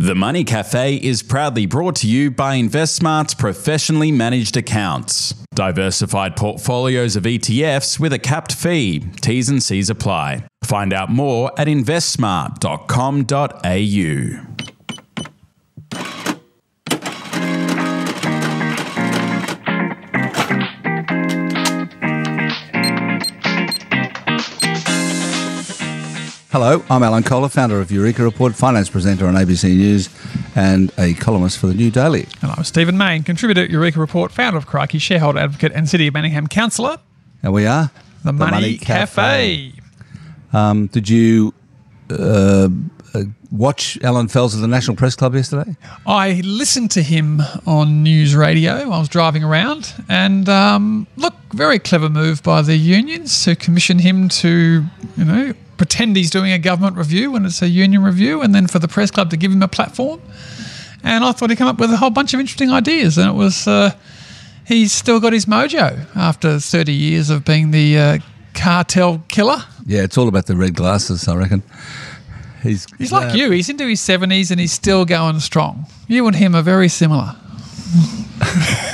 The Money Cafe is proudly brought to you by InvestSmart's professionally managed accounts. Diversified portfolios of ETFs with a capped fee. T's and C's apply. Find out more at investsmart.com.au. Hello, I'm Alan Kohler, founder of Eureka Report, finance presenter on ABC News, and a columnist for the New Daily. And I'm Stephen Mayne, contributor at Eureka Report, founder of Crikey, shareholder advocate, and City of Manningham councillor. And we are The, Money, Cafe. Um, did you uh, uh, watch Allan Fels at the National Press Club yesterday? I listened to him on news radio. I was driving around, and um, look, very clever move by the unions to commission him to, you know, pretend he's doing a government review when it's a union review, and then for the press club to give him a platform. And I thought he'd come up with a whole bunch of interesting ideas, and it was uh, he's still got his mojo after 30 years of being the uh, cartel killer. Yeah, it's all about the red glasses, I reckon. He's, He's like uh, you. He's into his 70s and he's still going strong. You and him are very similar.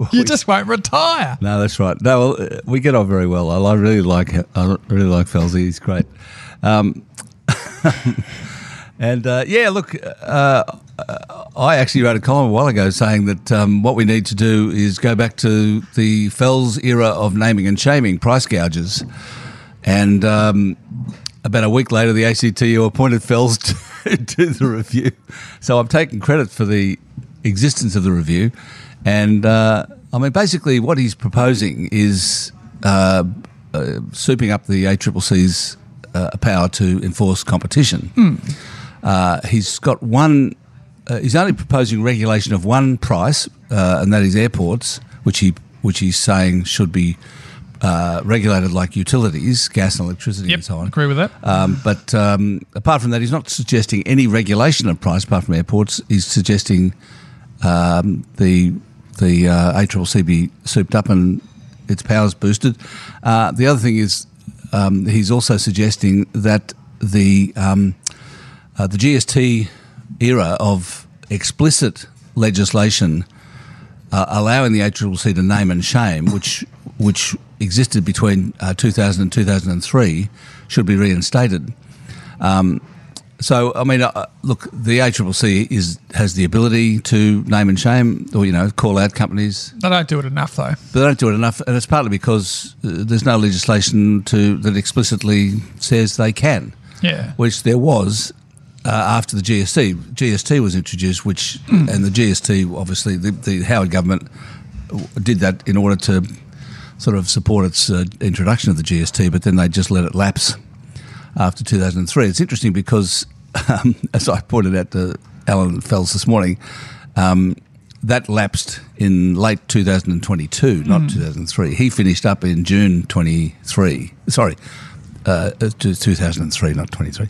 you just won't retire. No, that's right. No, well, uh, we get on very well. I, I really like I really like Felzy. He's great. Um, and uh, yeah, look, uh, I actually wrote a column a while ago saying that um, what we need to do is go back to the Fels era of naming and shaming price gouges. And um, about a week later, the ACTU appointed Fels to do the review. So I'm taking credit for the existence of the review. And uh, I mean, basically, what he's proposing is uh, uh, souping up the ACCC's uh, power to enforce competition. Uh, he's got one. Uh, he's only proposing regulation of one price, uh, and that is airports, which he which he's saying should be uh, regulated like utilities, gas and electricity, Yep, and so on. agree with that. Um, but um, apart from that, he's not suggesting any regulation of price apart from airports. He's suggesting um, the the uh, ACCC be souped up and its powers boosted. Uh, the other thing is um, he's also suggesting that the um, uh, the GST era of explicit legislation uh, allowing the ACCC to name and shame, which which existed between uh, 2000 and 2003, should be reinstated. Um, so, I mean, uh, look, the ACCC is has the ability to name and shame, or you know, call out companies, They don't do it enough, though. but they don't do it enough, and it's partly because uh, there's no legislation to that explicitly says they can Yeah. which there was uh, after the GST. GST was introduced, which and the GST obviously the, the Howard government did that in order to sort of support its uh, introduction of the GST, but then they just let it lapse after 2003. It's interesting because, um, as I pointed out to Allan Fels this morning, um, that lapsed in late 2022, not 2003. He finished up in June 23. Sorry, uh, uh, to 2003, not 23.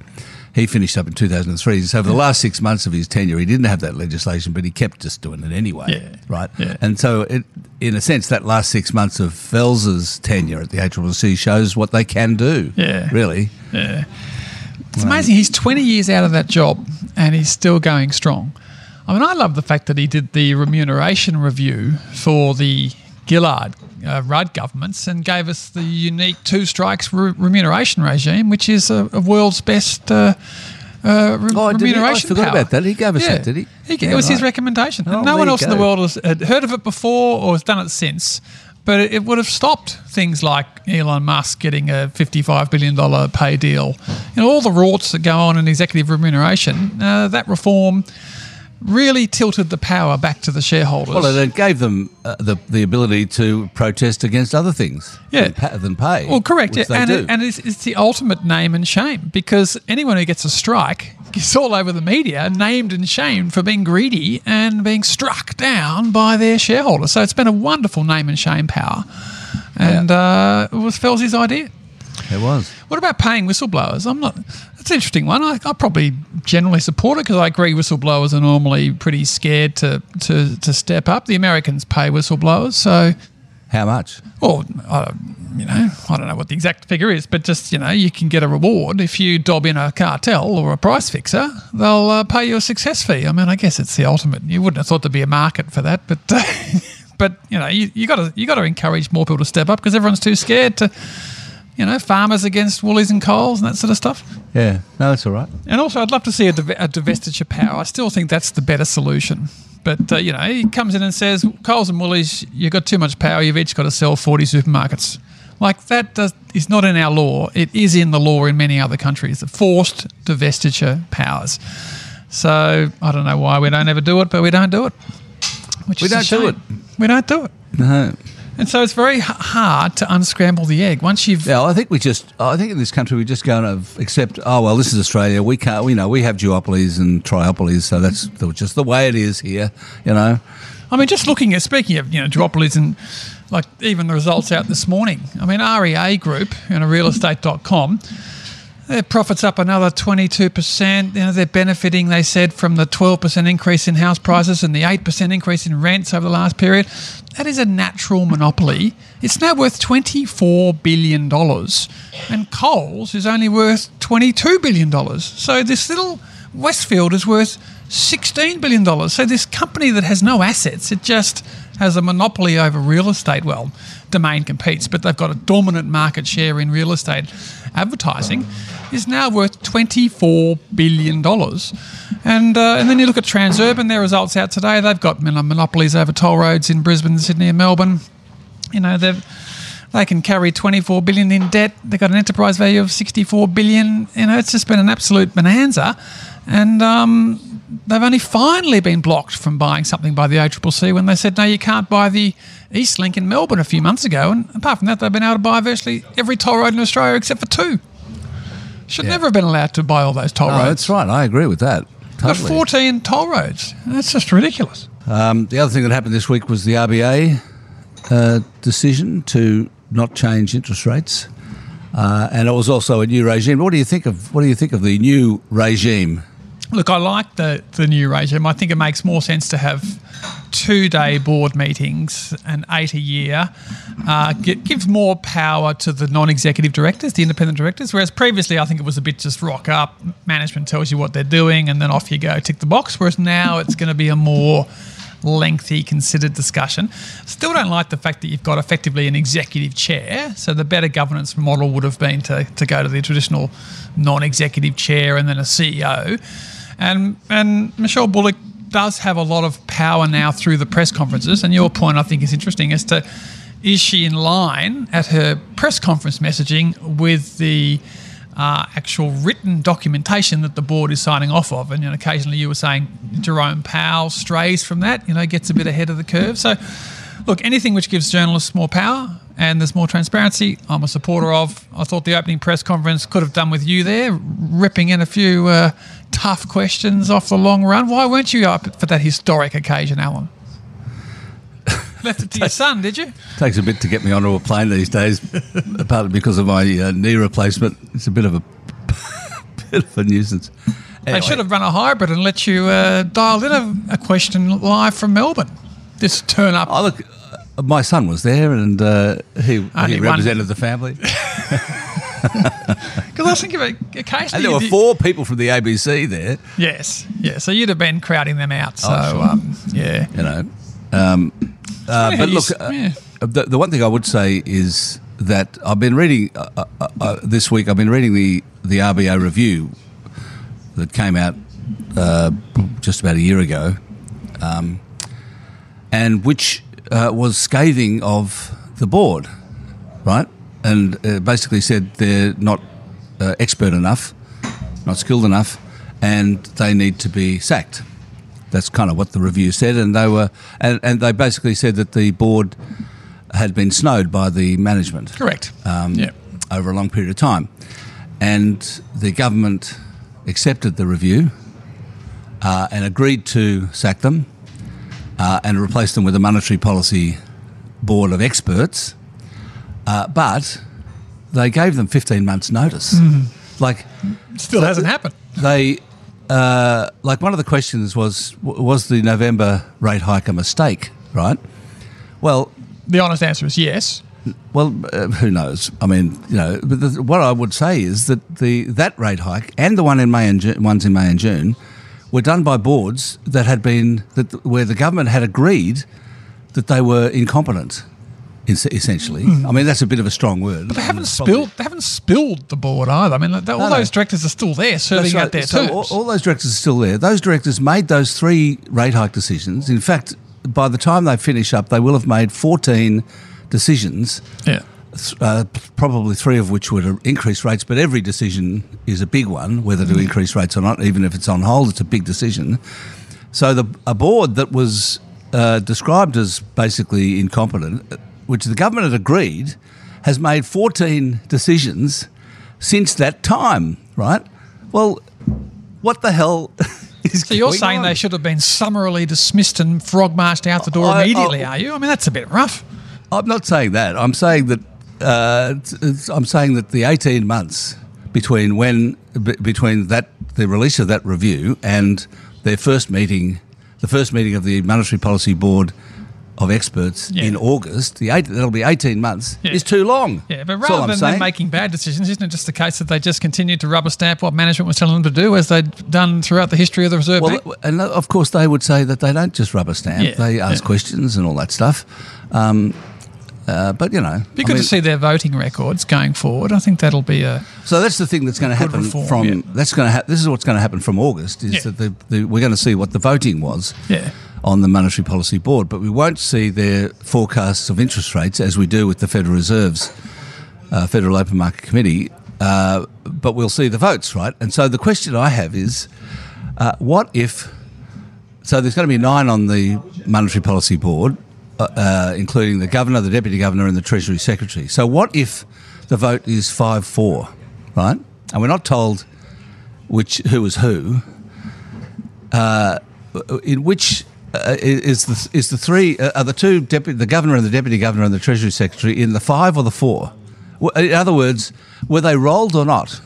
He finished up in 2003. So for the last six months of his tenure, he didn't have that legislation, but he kept just doing it anyway. Yeah. Right. Yeah. And so, it, in a sense, that last six months of Fels's tenure at the ACCC shows what they can do. Yeah. Really. Yeah. It's amazing. He's 20 years out of that job and he's still going strong. I mean, I love the fact that he did the remuneration review for the Gillard uh, Rudd governments and gave us the unique two strikes re- remuneration regime, which is a, a world's best uh, uh, re- Oh, did he? I forgot power. about that. He gave us that, did he? it Yeah, was his recommendation. Oh, no one else in the world has had heard of it before or has done it since. But it, it would have stopped things like Elon Musk getting a $55 billion pay deal. You know, all the rorts that go on in executive remuneration, uh, that reform really tilted the power back to the shareholders. Well, it gave them uh, the the ability to protest against other things. Yeah. than, pa- than pay. Well, correct. Yeah. And, it, and it's, it's the ultimate name and shame because anyone who gets a strike gets all over the media, named and shamed for being greedy and being struck down by their shareholders. So it's been a wonderful name and shame power. And uh, it was Felsey's idea. it was. What about paying whistleblowers? I'm not. That's an interesting one. I, I probably generally support it because I agree whistleblowers are normally pretty scared to, to, to step up. The Americans pay whistleblowers, so How much? Or, uh, you know, I don't know what the exact figure is, but just, you know, you can get a reward. If you dob in a cartel or a price fixer, they'll uh, pay you a success fee. I mean, I guess it's the ultimate. You wouldn't have thought there'd be a market for that, but. Uh, but you know, you, you got to you got to encourage more people to step up because everyone's too scared to, you know, farmers against Woolies and Coles and that sort of stuff. Yeah, no, that's all right. And also, I'd love to see a, div- a divestiture power. I still think that's the better solution. But uh, you know, he comes in and says, "Coles and Woolies, you've got too much power. You've each got to sell forty supermarkets." Like that does, is not in our law. It is in the law in many other countries. The forced divestiture powers. So I don't know why we don't ever do it, but we don't do it. Which We is don't do it. We don't do it. No. And so it's very h- hard to unscramble the egg once you've. Yeah, I think we just. I think in this country we're just going to accept. Oh well, this is Australia. We can't. You know we have duopolies and triopolies, so that's just the way it is here. You know. I mean, just looking at speaking of you know duopolies and like even the results out this morning. I mean, REA Group, and you know, realestate.com, their profits up another twenty two percent. You know, they're benefiting. They said from the twelve percent increase in house prices and the eight percent increase in rents over the last period. That is a natural monopoly. It's now worth twenty four billion dollars, and Coles is only worth twenty two billion dollars. So this little Westfield is worth $16 billion. So this company that has no assets, it just has a monopoly over real estate. Well, Domain competes, but they've got a dominant market share in real estate advertising, is now worth $24 billion. And, uh, and then you look at Transurban, their results out today, they've got monopolies over toll roads in Brisbane, Sydney and Melbourne. You know, they've they can carry 24 billion in debt. They've got an enterprise value of 64 billion. You know, it's just been an absolute bonanza, and um, they've only finally been blocked from buying something by the ACCC when they said no, you can't buy the Eastlink in Melbourne a few months ago. And apart from that, they've been able to buy virtually every toll road in Australia except for two. Should Yeah. never have been allowed to buy all those toll Oh, roads. that's right. I agree with that. Got Totally. 14 toll roads. That's just ridiculous. Um, the other thing that happened this week was the RBA uh, decision to not change interest rates, uh, and it was also a new regime. What do you think of what do you think of the new regime? Look, I like the, the new regime. I think it makes more sense to have two day board meetings and eight a year. Uh, gi- gives more power to the non executive directors, the independent directors. Whereas previously, I think it was a bit just rock up. Management tells you what they're doing and then off you go, tick the box. Whereas now it's going to be a more lengthy, considered discussion. Still don't like the fact that you've got effectively an executive chair. So the better governance model would have been to, to go to the traditional non-executive chair and then a CEO. And and Michelle Bullock does have a lot of power now through the press conferences. And your point, I think, is interesting as to is she in line at her press conference messaging with the uh, actual written documentation that the board is signing off of. And you know, occasionally you were saying Jerome Powell strays from that, you know, gets a bit ahead of the curve. So, look, anything which gives journalists more power and there's more transparency, I'm a supporter of. I thought the opening press conference could have done with you there, ripping in a few uh, tough questions off the long run. Why weren't you up for that historic occasion, Alan? Left it to your son, did you? Takes a bit to get me onto a plane these days, partly because of my uh, knee replacement. It's a bit of a bit of a nuisance. They Anyway, should have run a hybrid and let you uh, dial in a, a question live from Melbourne. Just turn up. Oh, look, uh, my son was there, and uh, he, he one. represented the family. Because I was thinking of occasionally. And there were four people from the ABC there. Yes, yeah. So you'd have been crowding them out. So Oh, sure. um, yeah. you know. Um, uh, but look, uh, yeah. the, the one thing I would say is that I've been reading uh, uh, uh, uh, this week. I've been reading the the RBA review that came out uh, just about a year ago, um, and which uh, was scathing of the board, right? And uh, basically said they're not uh, expert enough, not skilled enough, and they need to be sacked. That's kind of what the review said, and they were, and, and they basically said that the board had been snowed by the management Correct. um, yeah. over a long period of time, and the government accepted the review uh, and agreed to sack them uh, and replace them with a monetary policy board of experts, uh, but they gave them 15 months' notice. Like Still hasn't happened. they uh, like one of the questions was was the November rate hike a mistake, right? Well, the honest answer is yes. Well, uh, who knows? I mean, you know, but the, what I would say is that the that rate hike and the one in May and June, ones in May and June were done by boards that had been that where the government had agreed that they were incompetent. Es- Essentially, I mean that's a bit of a strong word. Hmm. But they haven't spilled. They haven't spilled the board either. I mean, all No, those directors are still there, serving out their so terms. all, all those directors are still there. Those directors made those three rate hike decisions. In fact, by the time they finish up, they will have made 14 decisions, yeah. uh, probably three of which were to increase rates, but every decision is a big one, whether Mm. to increase rates or not, even if it's on hold, it's a big decision. So the a board that was uh, described as basically incompetent, which the government had agreed, has made 14 decisions since that time, right? Well, what the hell is So you're saying on? they should have been summarily dismissed and frog marched out the door I- I- immediately? are you? I mean, that's a bit rough. I'm not saying that. I'm saying that uh, it's- it's- I'm saying that the 18 months between when b- between that the release of that review and their first meeting, the first meeting of the Monetary Policy Board of experts Yeah. in August, the eight, that'll be 18 months, Yeah. is too long. Yeah, but rather than saying. them making bad decisions, isn't it just the case that they just continued to rubber stamp what management was telling them to do, as they'd done throughout the history of the Reserve Well, Bank? and of course they would say that they don't just rubber stamp; Yeah, they ask questions and all that stuff. Um, uh, but you know, Be I good mean- to see their voting records going forward. I think that'll be a So that's the thing that's going to happen reform, from. yeah. That's going to. Ha- this is what's going to happen from August. Is Yeah. that the, the, we're going to see what the voting was Yeah. On the monetary policy board, but we won't see their forecasts of interest rates as we do with the Federal Reserve's uh, Federal Open Market Committee. Uh, but we'll see the votes, right? And so the question I have is, uh, what if? So there's going to be nine on the monetary policy board, uh, uh, including the governor, the deputy governor, and the treasury secretary. So what if the vote is five four, right? And we're not told which who is who. Uh, in which uh, is the is the three uh, are the two deputy the governor and the deputy governor and the treasury secretary in the five or the four? In other words, were they rolled or not?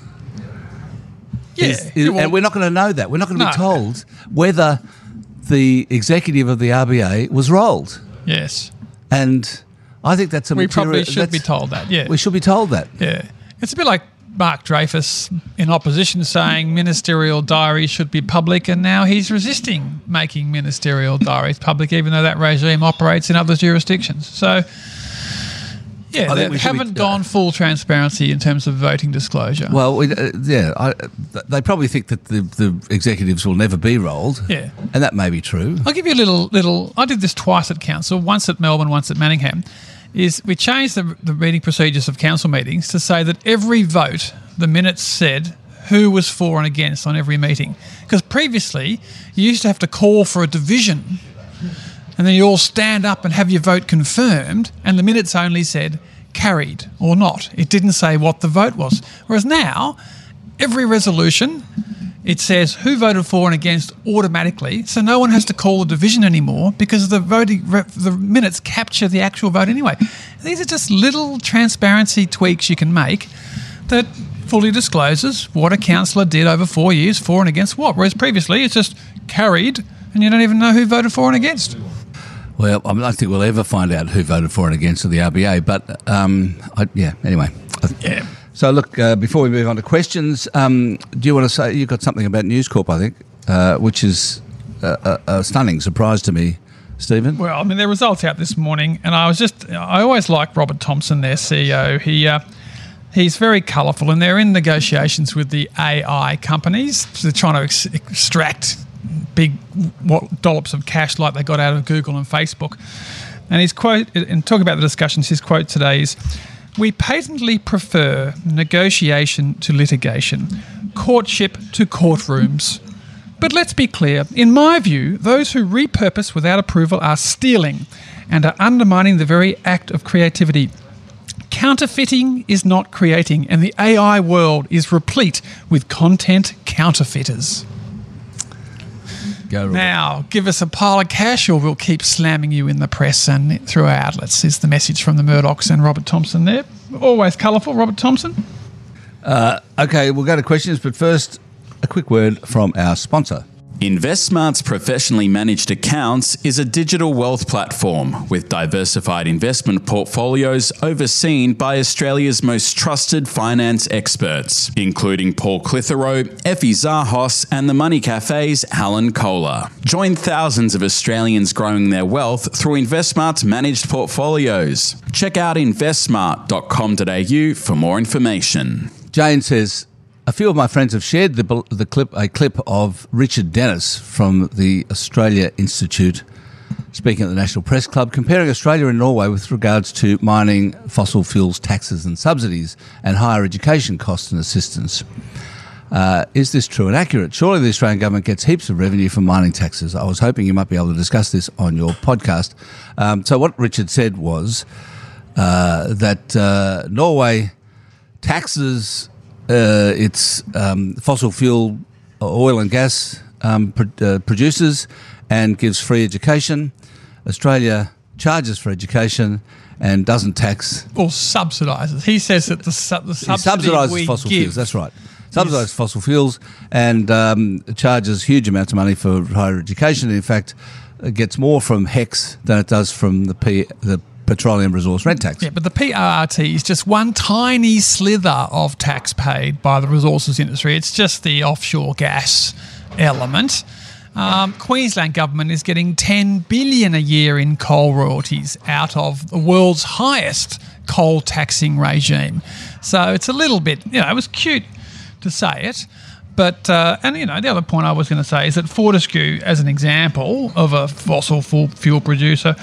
yeah. Is- is- Yeah, well, and we're not going to know that. We're not going to No. be told whether the executive of the RBA was rolled. yes, And I think that's a we material, probably should be told that. Yeah, We should be told that. Yeah. It's a bit like Mark Dreyfus in opposition saying ministerial diaries should be public, and now he's resisting making ministerial diaries public, even though that regime operates in other jurisdictions. So, yeah, they we should be- haven't gone full transparency in terms of voting disclosure. Well, uh, yeah, I, they probably think that the, the executives will never be rolled. Yeah. And that may be true. I'll give you a little little. I did this twice at council, once at Melbourne, once at Manningham. Is we changed the, the meeting procedures of council meetings to say that every vote, the minutes said who was for and against on every meeting. Because previously, you used to have to call for a division, and then you all stand up and have your vote confirmed, and the minutes only said carried or not. It didn't say what the vote was. Whereas now, every resolution it says who voted for and against automatically, so no one has to call a division anymore because the voting the minutes capture the actual vote anyway. These are just little transparency tweaks you can make that fully discloses what a councillor did over four years for and against what. Whereas previously it's just carried and you don't even know who voted for and against. Well, I don't think we'll ever find out who voted for and against the RBA, but um, I, yeah, anyway. Yeah. So, look, uh, before we move on to questions, um, do you want to say you've got something about News Corp, I think, uh, which is a, a, a stunning surprise to me, Stephen? Well, I mean, their results out this morning, and I was just, I always like Robert Thomson, their CEO. He, uh, he's very colourful, and they're in negotiations with the AI companies. So they're trying to ex- extract big what, dollops of cash like they got out of Google and Facebook. And his quote, and talking about the discussions, his quote today is We patently prefer negotiation to litigation, courtship to courtrooms. But let's be clear in my view, those who repurpose without approval are stealing and are undermining the very act of creativity. Counterfeiting is not creating, and the AI world is replete with content counterfeiters. Go, Robert. Now, give us a pile of cash, or we'll keep slamming you in the press and through our outlets, is the message from the Murdochs and Robert Thomson there. Always colourful, Robert Thomson. Uh, okay, we'll go to questions, but first, a quick word from our sponsor. InvestSmart's professionally managed accounts is a digital wealth platform with diversified investment portfolios overseen by Australia's most trusted finance experts, including Paul Clitheroe, Effie Zahos, and the Money Cafe's Alan Kohler. Join thousands of Australians growing their wealth through InvestSmart's managed portfolios. Check out investsmart.com.au for more information. Jane says, a few of my friends have shared the, the clip, a clip of Richard Denniss from the Australia Institute speaking at the National Press Club, comparing Australia and Norway with regards to mining fossil fuels taxes and subsidies and higher education costs and assistance. Uh, is this true and accurate? Surely the Australian government gets heaps of revenue from mining taxes. I was hoping you might be able to discuss this on your podcast. Um, so, what Richard said was uh, that uh, Norway taxes its um, fossil fuel, oil and gas um, pro- uh, producers and gives free education. Australia charges for education and doesn't tax. Or subsidises. He says that the, su- the He subsidy subsidises fossil give, fuels. That's right. Subsidises fossil fuels and um, charges huge amounts of money for higher education. In fact, it gets more from HECS than it does from the P- the petroleum resource rent tax. Yeah, but the PRRT is just one tiny slither of tax paid by the resources industry. It's just the offshore gas element. Um, Queensland government is getting 10 billion a year in coal royalties out of the world's highest coal taxing regime. So it's a little bit, you know, it was cute to say it. But, uh, and you know, the other point I was going to say is that Fortescue, as an example of a fossil fu- fuel producer,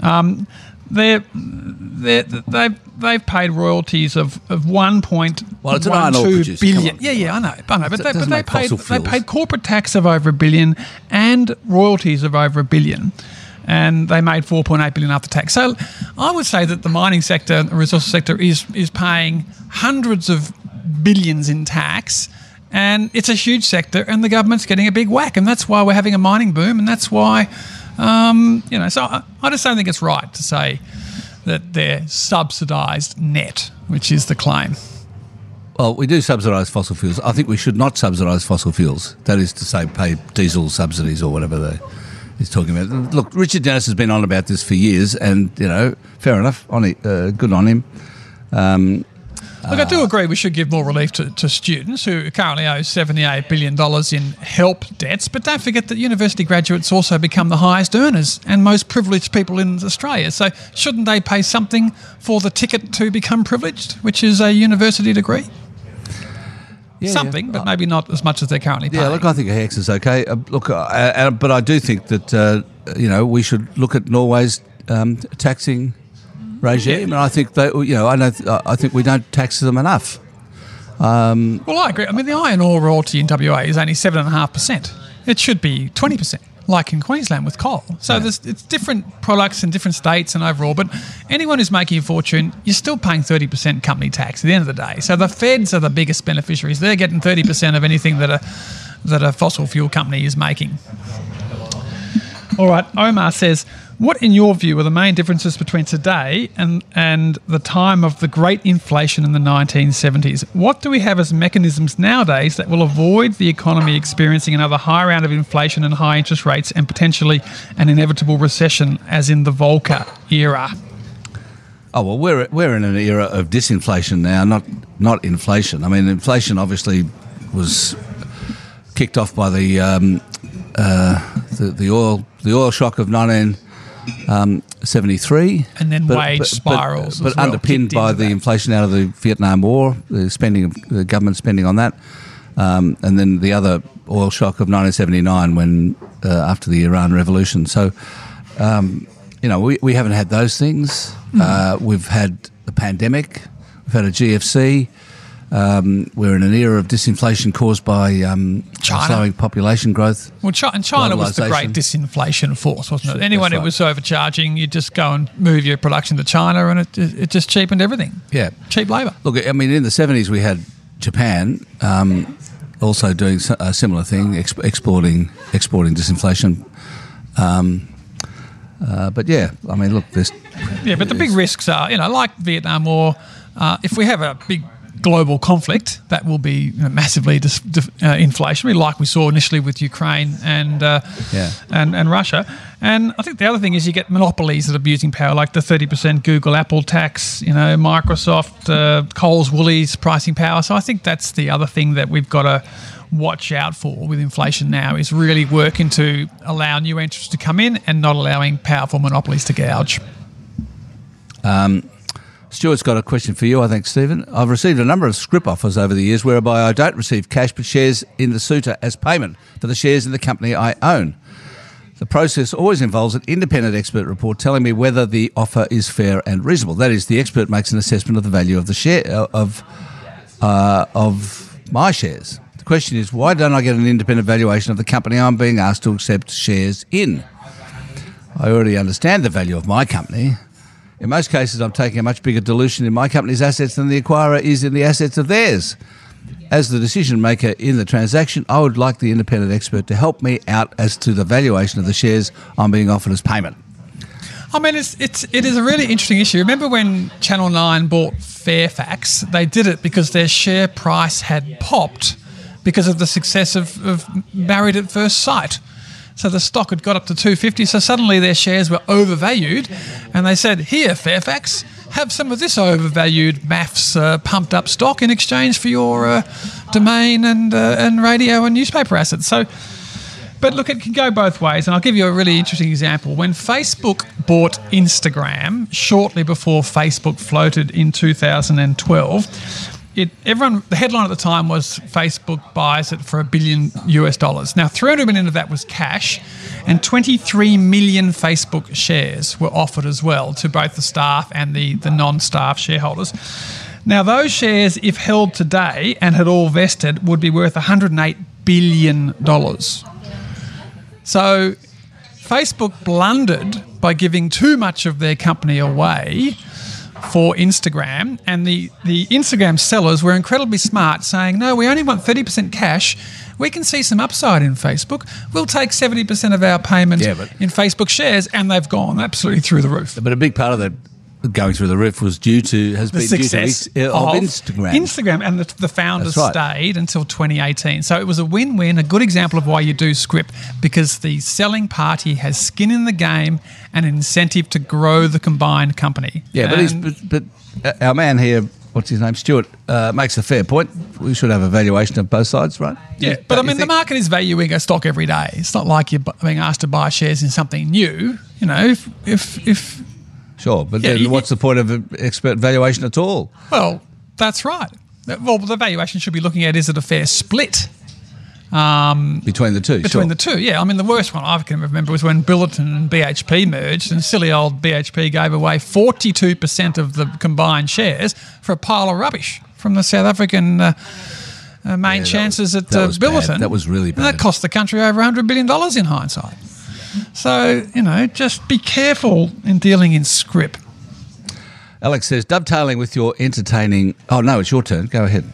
um, they're, they're, they've, they've paid royalties of, of one point Well, it's an iron ore one two billion. on. Yeah, yeah, I know, I know. But they, but they paid they paid corporate tax of over a billion and royalties of over a billion, and they made four point eight billion after tax. So, I would say that the mining sector, the resource sector, is is paying hundreds of billions in tax. And it's a huge sector, and the government's getting a big whack, and that's why we're having a mining boom, and that's why, um, you know. So I, I just don't think it's right to say that they're subsidised net, which is the claim. Well, we do subsidise fossil fuels. I think we should not subsidise fossil fuels. That is to say, pay diesel subsidies or whatever they he's talking about. Look, Richard Denniss has been on about this for years, and you know, fair enough. On it, uh, good on him. Um, Look, I do agree we should give more relief to, to students who currently owe $78 billion in help debts, but don't forget that university graduates also become the highest earners and most privileged people in Australia. So, shouldn't they pay something for the ticket to become privileged, which is a university degree? yeah, something, yeah. but maybe not as much as they're currently paying. Yeah, look, I think a HECS is okay. Uh, look, uh, uh, but I do think that uh, you know we should look at Norway's um, taxing regime, and I think they, you know, I know, I think we don't tax them enough. Um, well, I agree. I mean, the iron ore royalty in WA is only 7.5%. It should be 20%, like in Queensland with coal. So there's, it's different products in different states and overall. But anyone who's making a fortune, you're still paying 30% company tax at the end of the day. So the feds are the biggest beneficiaries. They're getting 30% of anything that a, that a fossil fuel company is making. All right, Omar says, what in your view are the main differences between today and, and the time of the great inflation in the 1970s? What do we have as mechanisms nowadays that will avoid the economy experiencing another high round of inflation and high interest rates and potentially an inevitable recession as in the Volcker era? Oh well, we're we're in an era of disinflation now, not not inflation. I mean, inflation obviously was kicked off by the um, uh, the, the oil the oil shock of nineteen um, seventy three, And then wage spirals but, as well underpinned by the that. inflation out of the Vietnam War, the spending of the government spending on that, um, and then the other oil shock of nineteen seventy nine when uh, after the Iran Revolution. So um, you know, we, we haven't had those things. Uh, we've had the pandemic, we've had a GFC. Um, we're in an era of disinflation caused by um, China. slowing population growth. Well, Chi- and China was the great disinflation force, wasn't it? Anyone that's who was overcharging, you just go and move your production to China, and it, it just cheapened everything. Yeah. Cheap labour. Look, I mean, in the 70s, we had Japan um, also doing a similar thing, ex- exporting exporting disinflation. Um, uh, but yeah, I mean, look, there's Yeah, but the big risks are, you know, like Vietnam War, uh, if we have a big global conflict that will be massively dis- dif- uh, inflationary, like we saw initially with Ukraine and uh, Yeah. and and Russia. And I think the other thing is you get monopolies that are abusing power, like the thirty percent Google Apple tax, you know, Microsoft, uh, Coles, Woolies pricing power. So I think that's the other thing that we've got to watch out for with inflation now is really working to allow new entrants to come in and not allowing powerful monopolies to gouge. Stuart's got a question for you, I think, Stephen. I've received a number of scrip offers over the years whereby I don't receive cash but shares in the suitor as payment for the shares in the company I own. The process always involves an independent expert report telling me whether the offer is fair and reasonable. That is, the expert makes an assessment of the value of the share uh, of uh, of my shares. The question is, why don't I get an independent valuation of the company I'm being asked to accept shares in? I already understand the value of my company. In most cases, I'm taking a much bigger dilution in my company's assets than the acquirer is in the assets of theirs. As the decision maker in the transaction, I would like the independent expert to help me out as to the valuation of the shares I'm being offered as payment. I mean, it's it's it is a really interesting issue. Remember when Channel Nine bought Fairfax? They did it because their share price had popped because of the success of, of Married at First Sight. So the stock had got up to 250. So suddenly their shares were overvalued, and they said, "Here, Fairfax, have some of this overvalued maths uh, pumped up stock in exchange for your uh, domain and uh, and radio and newspaper assets." So. But look, it can go both ways, and I'll give you a really interesting example. When Facebook bought Instagram shortly before Facebook floated in 2012, it everyone the headline at the time was Facebook buys it for a billion US dollars. Now, 300 million of that was cash, and 23 million Facebook shares were offered as well to both the staff and the the non-staff shareholders. Now, those shares, if held today and had all vested, would be worth 108 billion dollars. So Facebook blundered by giving too much of their company away for Instagram, and the, the Instagram sellers were incredibly smart, saying, No, we only want 30% cash. We can see some upside in Facebook. We'll take 70% of our payment Yeah, in Facebook shares, and they've gone absolutely through the roof. But a big part of that going through the roof was due to has the been due to success uh, of, Instagram. Instagram, and the, the founders right. stayed until 2018. So it was a win-win, a good example of why you do scrip because the selling party has skin in the game and an incentive to grow the combined company. yeah, but, And- but but uh, our man here, what's his name, Stuart, uh, makes a fair point. We should have a valuation of both sides, right? yeah, Don't but I mean, the market is valuing a stock every day. It's not like you're being asked to buy shares in something new. You know, if if, if Sure, but Yeah, then what's the point of expert valuation at all? well, that's right. Well, the valuation should be looking at is it a fair split Between the two, between sure. the two. Yeah, I mean the worst one I can remember was when Billiton and BHP merged, and silly old BHP gave away forty-two percent of the combined shares for a pile of rubbish from the South African. Uh, uh, main that chances was- at that uh, was bad. Billiton. That was really And that cost the country over $100 billion in hindsight. So, you know, just be careful in dealing in scrip. Alex says, dovetailing with your entertaining. Oh, no, it's your turn. Go ahead.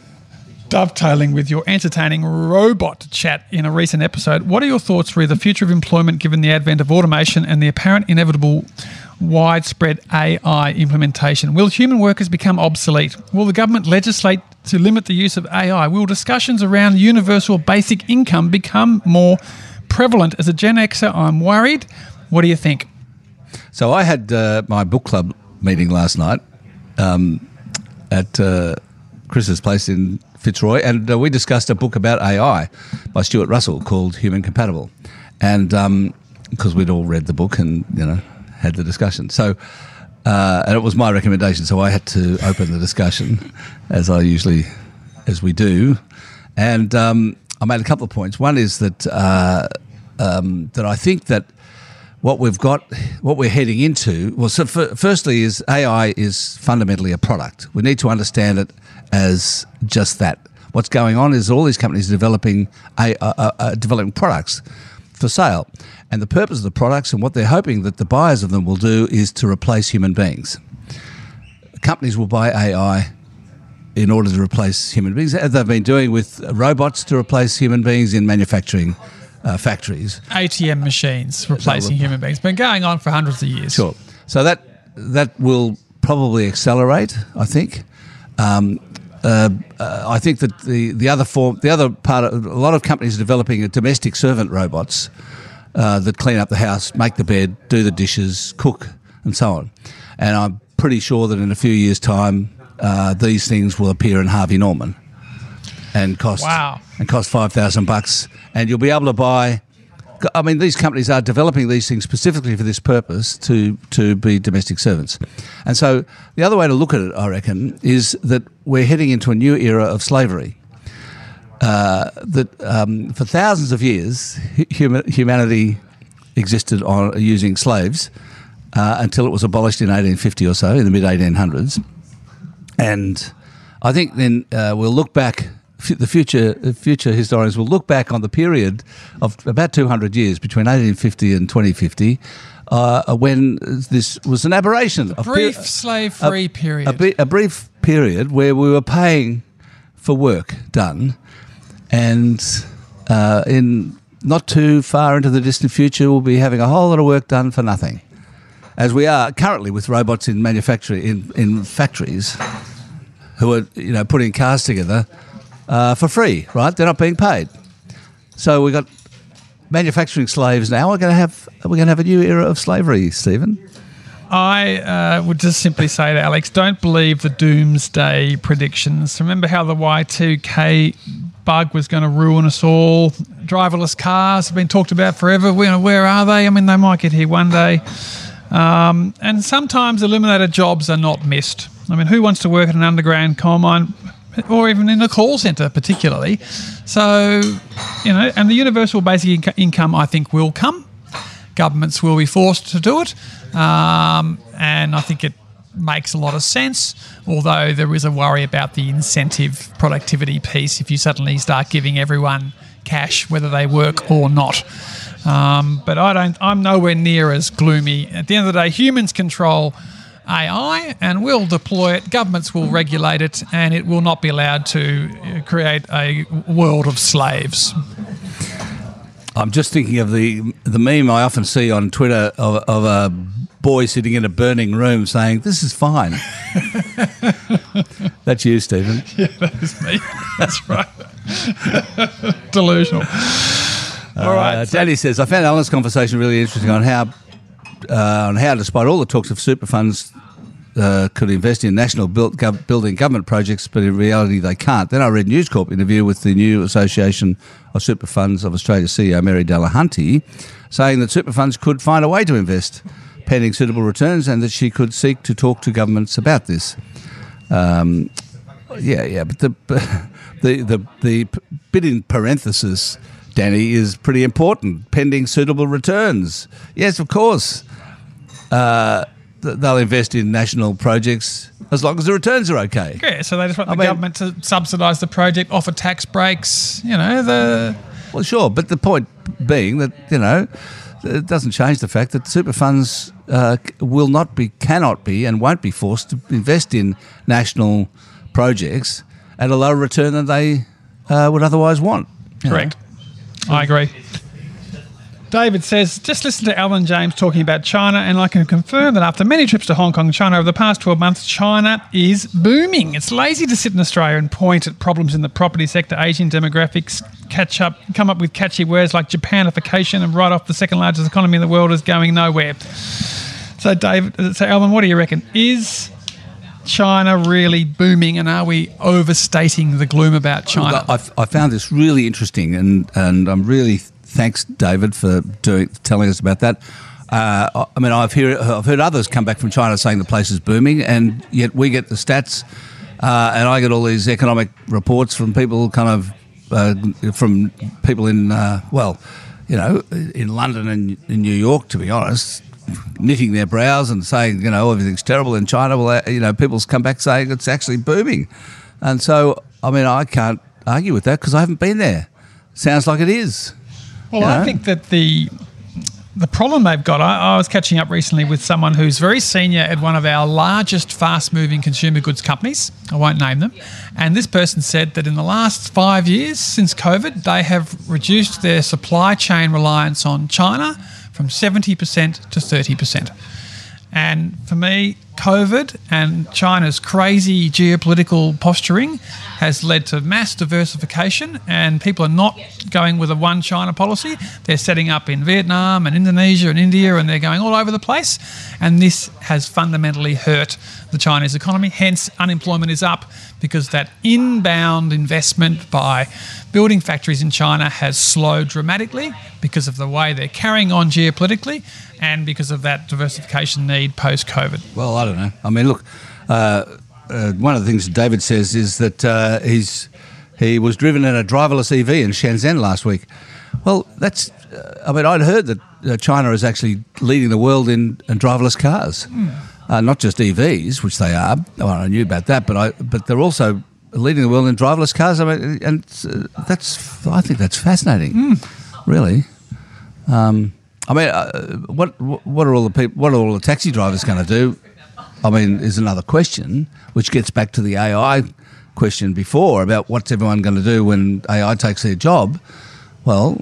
dovetailing with your entertaining robot chat in a recent episode, what are your thoughts re the future of employment given the advent of automation and the apparent inevitable widespread AI implementation? Will human workers become obsolete? Will the government legislate to limit the use of AI? Will discussions around universal basic income become more prevalent? As a Gen Xer, I'm worried. What do you think? So I had uh, my book club meeting last night um, at uh, Chris's place in Fitzroy, and uh, we discussed a book about AI by Stuart Russell called Human Compatible, and because we'd all read the book and you know had the discussion, so. Uh, and it was my recommendation, so I had to open the discussion, as I usually, as we do, and um, I made a couple of points. One is that uh, um, that I think that what we've got, what we're heading into, well, so f- firstly, is AI is fundamentally a product. We need to understand it as just that. What's going on is all these companies developing a, uh, uh, uh, developing products for sale, and the purpose of the products and what they're hoping that the buyers of them will do is to replace human beings. Companies will buy AI in order to replace human beings, as they've been doing with robots to replace human beings in manufacturing uh, factories. ATM machines replacing human beings. Been going on for hundreds of years. Sure. So that that will probably accelerate, I think. Um, uh, uh, I think that the, the other form, the other part, of, a lot of companies are developing domestic servant robots uh, that clean up the house, make the bed, do the dishes, cook, and so on. And I'm pretty sure that in a few years' time, uh, these things will appear in Harvey Norman and cost Wow. and cost five thousand bucks, and you'll be able to buy. I mean, these companies are developing these things specifically for this purpose to to be domestic servants, and so the other way to look at it, I reckon, is that we're heading into a new era of slavery. Uh, that um, for thousands of years, hum- humanity existed on using slaves uh, until it was abolished in 1850 or so, in the mid 1800s. And I think then uh, we'll look back. The future future historians will look back on the period of about 200 years between 1850 and 2050, uh, when this was an aberration. of Brief peri- slave free a, period. bi- a brief period where we were paying for work done, and uh, in not too far into the distant future, we'll be having a whole lot of work done for nothing, as we are currently with robots in manufacturing in, in factories, who are you know putting cars together uh, for free. Right? They're not being paid. So we've got manufacturing slaves now. We're going to have we're going to have a new era of slavery, Stephen. I uh, would just simply say to Alex, don't believe the doomsday predictions. Remember how the Y2K bug was going to ruin us all? Driverless cars have been talked about forever. Where, where are they? I mean, they might get here one day. Um, and sometimes eliminated jobs are not missed. I mean, who wants to work in an underground coal mine or even in a call centre, particularly? So, you know, and the universal basic inco- income, I think, will come governments will be forced to do it. Um, and I think it makes a lot of sense, although there is a worry about the incentive productivity piece if you suddenly start giving everyone cash, whether they work or not. Um, but I don't. I'm nowhere near as gloomy. At the end of the day, humans control AI and we'll deploy it. Governments will regulate it, and it will not be allowed to uh, create a world of slaves. I'm just thinking of the the meme I often see on Twitter of, of a boy sitting in a burning room saying, "This is fine." That's you, Stephen. Yeah, That's me. That's right. Delusional. All right. Uh, Danny says, "I found Alan's conversation really interesting on how uh, on how, despite all the talks of super funds." Uh, could invest in national gov- building government projects, but in reality they can't. Then I read News Corp interview with the new Association of Super Funds of Australia CEO Mary Delahunty, saying that super funds could find a way to invest pending suitable returns, and that she could seek to talk to governments about this. Um, yeah, yeah, but the the the the bit in parenthesis, Danny, is pretty important. Pending suitable returns. Yes, of course. Uh, they'll invest in national projects as long as the returns are okay. Yeah, so they just want I the mean- government to subsidise the project, offer tax breaks. You know, the Well, sure, but the point being that you know it doesn't change the fact that super funds uh, will not be, cannot be, and won't be forced to invest in national projects at a lower return than they uh, would otherwise want. you know. correct. I agree. David says, just listen to Alan James talking about China, and I can confirm that after many trips to Hong Kong and China over the past 12 months, China is booming. It's lazy to sit in Australia and point at problems in the property sector, Asian demographics, catch up, come up with catchy words like Japanification, and write off the second largest economy in the world is going nowhere. So, David, so Alan, what do you reckon? Is China really booming, and are we overstating the gloom about China? I, I found this really interesting, and, and I'm really thanks, David, for doing, telling us about that. Uh, I- mean, I've heard, I've heard others come back from China saying the place is booming, and yet we get the stats, uh, and I get all these economic reports from people kind of uh, from people in uh, well, you know, in London and in New York, to be honest, knitting their brows and saying, you know, everything's terrible in China. Well, uh, you know, people's come back saying it's actually booming, and so I mean, I can't argue with that because I haven't been there. Sounds like it is. Well, I think that the the problem they've got. I, I was catching up recently with someone who's very senior at one of our largest fast-moving consumer goods companies. I won't name them, and this person said that in the last five years since COVID, they have reduced their supply chain reliance on China from seventy percent to thirty percent. And for me, COVID and China's crazy geopolitical posturing has led to mass diversification, and people are not going with a one China policy. They're setting up in Vietnam and Indonesia and India, and they're going all over the place. And this has fundamentally hurt the Chinese economy. Hence, unemployment is up because that inbound investment by building factories in China has slowed dramatically because of the way they're carrying on geopolitically and because of that diversification need post COVID. Well, I don't know. I mean, look, uh, uh, one of the things David says is that uh, he's he was driven in a driverless EV in Shenzhen last week. Well, that's. Uh, I mean, I'd heard that uh, China is actually leading the world in, in driverless cars, mm. Not just EVs, which they are. Well, I knew about that, but I but they're also leading the world in driverless cars. I mean, and uh, that's. I think that's fascinating. Mm. Really. Um, I mean, uh, what what are all the people? What are all the taxi drivers going to do? I mean, is another question, which gets back to the AI question before about what's everyone going to do when AI takes their job. Well,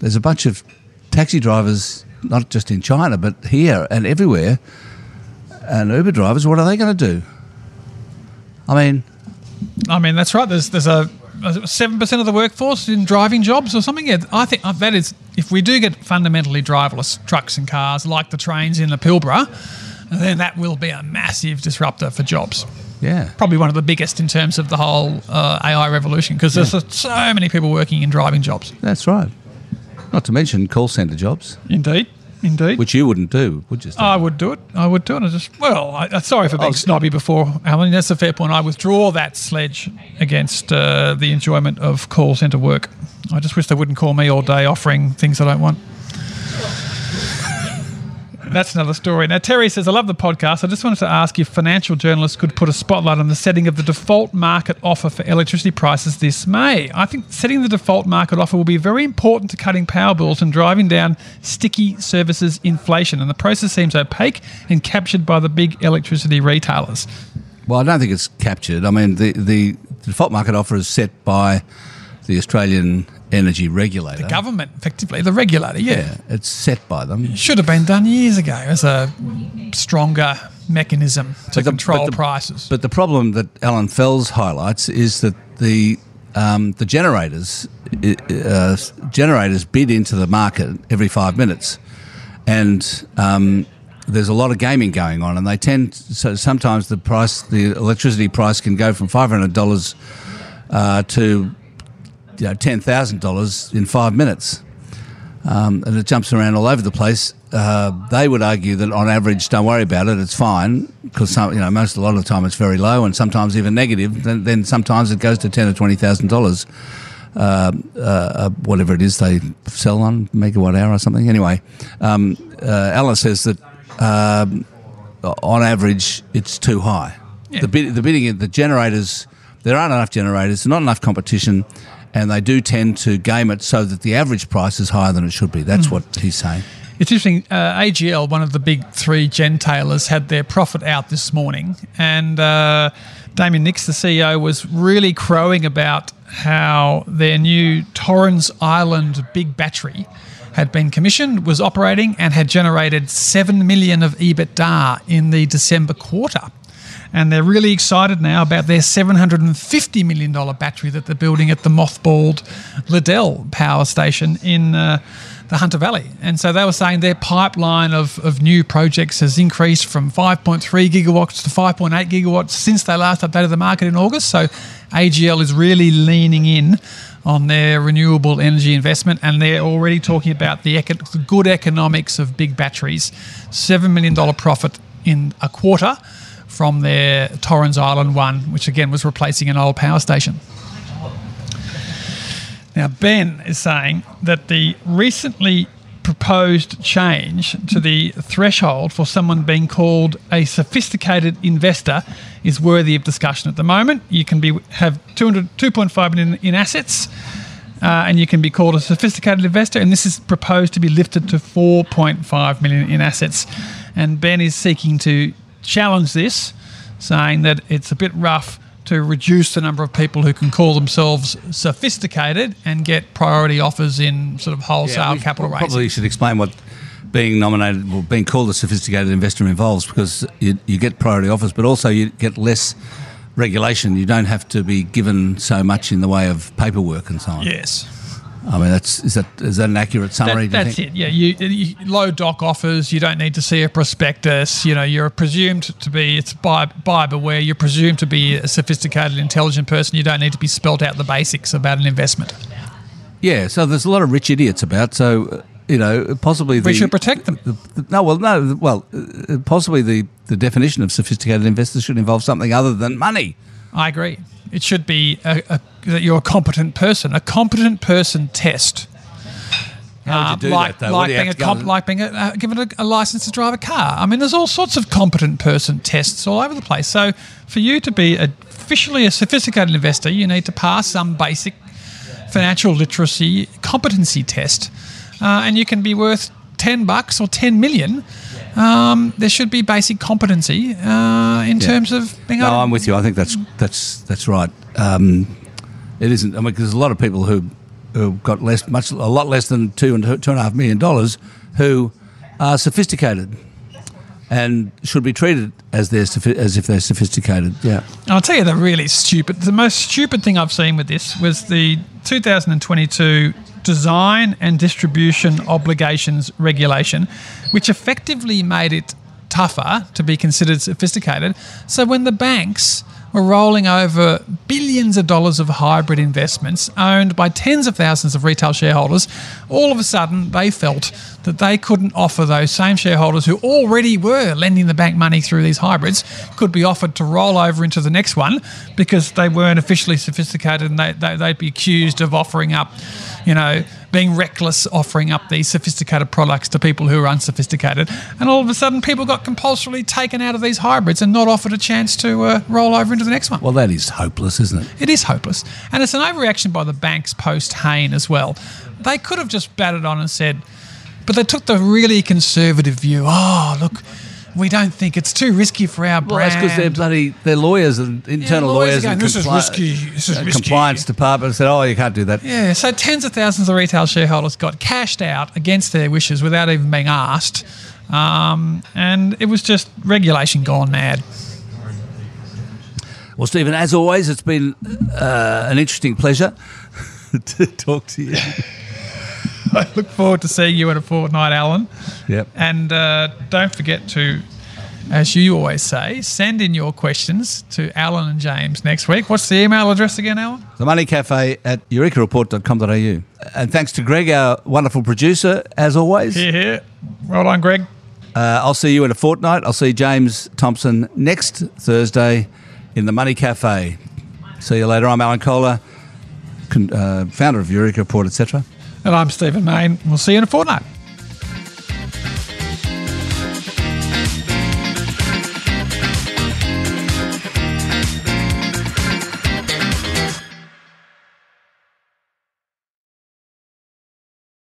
there's a bunch of taxi drivers, not just in China, but here and everywhere, and Uber drivers. What are they going to do? I mean, I mean that's right. There's there's a seven percent of the workforce in driving jobs or something. Yeah, I think uh, that is if we do get fundamentally driverless trucks and cars like the trains in the Pilbara, then that will be a massive disruptor for jobs. Yeah, probably one of the biggest in terms of the whole uh, AI revolution because yeah. there's so many people working in driving jobs. That's right. Not to mention call centre jobs. Indeed. Indeed. Which you wouldn't do, would you? I would do it. I would do it. I just well, I, sorry for being was, snobby before, Alan. That's a fair point. I withdraw that sledge against uh, the enjoyment of call centre work. I just wish they wouldn't call me all day offering things I don't want. That's another story. Now, Terry says, I love the podcast. I just wanted to ask if financial journalists could put a spotlight on the setting of the default market offer for electricity prices this May. I think setting the default market offer will be very important to cutting power bills and driving down sticky services inflation. And the process seems opaque and captured by the big electricity retailers. Well, I don't think it's captured. I mean, the, the default market offer is set by the Australian energy regulator. The government, effectively, the regulator, yeah. yeah. It's set by them. It should have been done years ago as a stronger mechanism to the, control but the, prices. But the problem that Allan Fels highlights is that the um, the generators uh, generators bid into the market every five minutes, and um, there's a lot of gaming going on, and they tend so sometimes the price the electricity price can go from five hundred dollars uh, to you know, $10,000 in five minutes. Um, and it jumps around all over the place. Uh, they would argue that on average, don't worry about it, it's fine because you know most a lot of the time it's very low and sometimes even negative. Then, then sometimes it goes to ten or twenty thousand uh, dollars, uh, whatever it is they sell on megawatt hour or something. Anyway, um, uh, Alice says that um, on average it's too high. Yeah. The, bid, the bidding, the generators, there aren't enough generators, not enough competition and they do tend to game it so that the average price is higher than it should be. That's mm. what he's saying. It's interesting. Uh, AGL, one of the big three gentailers, had their profit out this morning, and uh, Damien Nicks, the CEO, was really crowing about how their new Torrens Island big battery had been commissioned, was operating, and had generated seven million of EBITDA in the December quarter and they're really excited now about their $750 million battery that they're building at the mothballed Liddell power station in uh, the Hunter Valley. And so they were saying their pipeline of, of new projects has increased from 5.3 gigawatts to 5.8 gigawatts since they last updated the market in August. So AGL is really leaning in on their renewable energy investment, and they're already talking about the, eco- the good economics of big batteries. $7 million profit in a quarter from their Torrens Island one, which again was replacing an old power station. Now, Ben is saying that the recently proposed change to the threshold for someone being called a sophisticated investor is worthy of discussion at the moment. You can be have 200, 2.5 million in assets. Uh, and you can be called a sophisticated investor, and this is proposed to be lifted to 4.5 million in assets. And Ben is seeking to challenge this, saying that it's a bit rough to reduce the number of people who can call themselves sophisticated and get priority offers in sort of wholesale yeah, capital raising. Probably should explain what being nominated or being called a sophisticated investor involves because you, you get priority offers, but also you get less regulation. You don't have to be given so much in the way of paperwork and so on. Yes. I mean, that's is that is that an accurate summary? That, that's think? it. Yeah, you, you low doc offers. You don't need to see a prospectus. You know, you're presumed to be it's buy buy beware. You're presumed to be a sophisticated, intelligent person. You don't need to be spelt out the basics about an investment. Yeah. So there's a lot of rich idiots about. So uh, you know, possibly the, We should protect them. the- the- no, well, no, well, uh, possibly the the definition of sophisticated investors should involve something other than money. I agree. It should be a, a, that you're a competent person. A competent person test. How would you do Uh, like that, though? Like being, a have comp, and- like being a, uh, given a, a license to drive a car. I mean, there's all sorts of competent person tests all over the place. So, for you to be officially a sophisticated investor, you need to pass some basic financial literacy competency test, uh, and you can be worth ten bucks or ten million. Um, there should be basic competency uh, in terms of being No. I'm with you. I think that's that's that's right. Um, it isn't. I mean, because there's a lot of people who who got less, much, a lot less than two and two and a half million dollars, who are sophisticated and should be treated as they're as if they're sophisticated. Yeah. I'll tell you the really stupid, the most stupid thing I've seen with this was the 2022 Design and Distribution Obligations Regulation, which effectively made it tougher to be considered sophisticated. So when the banks were rolling over billions of dollars of hybrid investments owned by tens of thousands of retail shareholders, all of a sudden they felt that they couldn't offer those same shareholders who already were lending the bank money through these hybrids could be offered to roll over into the next one because they weren't officially sophisticated and they, they, they'd be accused of offering up, you know, being reckless offering up these sophisticated products to people who are unsophisticated. And all of a sudden people got compulsorily taken out of these hybrids and not offered a chance to uh, roll over into the next one. Well, that is hopeless, isn't it? It is hopeless. And it's an overreaction by the banks post Hayne as well. They could have just batted on and said, but they took the really conservative view. Oh, look, we don't think it's too risky for our Well, brand. that's because they're bloody they're lawyers and internal lawyers lawyers, are and going, "This is risky, this is uh, risky." compliance department said, "Oh, you can't do that." yeah, so tens of thousands of retail shareholders got cashed out against their wishes without even being asked. Um, and it was just regulation gone mad. Well, Stephen, as always, it's been uh, an interesting pleasure to talk to you. I look forward to seeing you in a fortnight, Alan. Yep. And uh, don't forget to, as you always say, send in your questions to Alan and James next week. What's the email address again, Alan? The Money Cafe at eurekareport.com.au. And thanks to Greg, our wonderful producer, as always. Here, here. Well done, Greg. Uh, I'll see you in a fortnight. I'll see James Thomson next Thursday in the Money Cafe. See you later. I'm Alan Kohler, con- uh, founder of Eureka Report, etc. And I'm Stephen Mayne. We'll see you in a fortnight.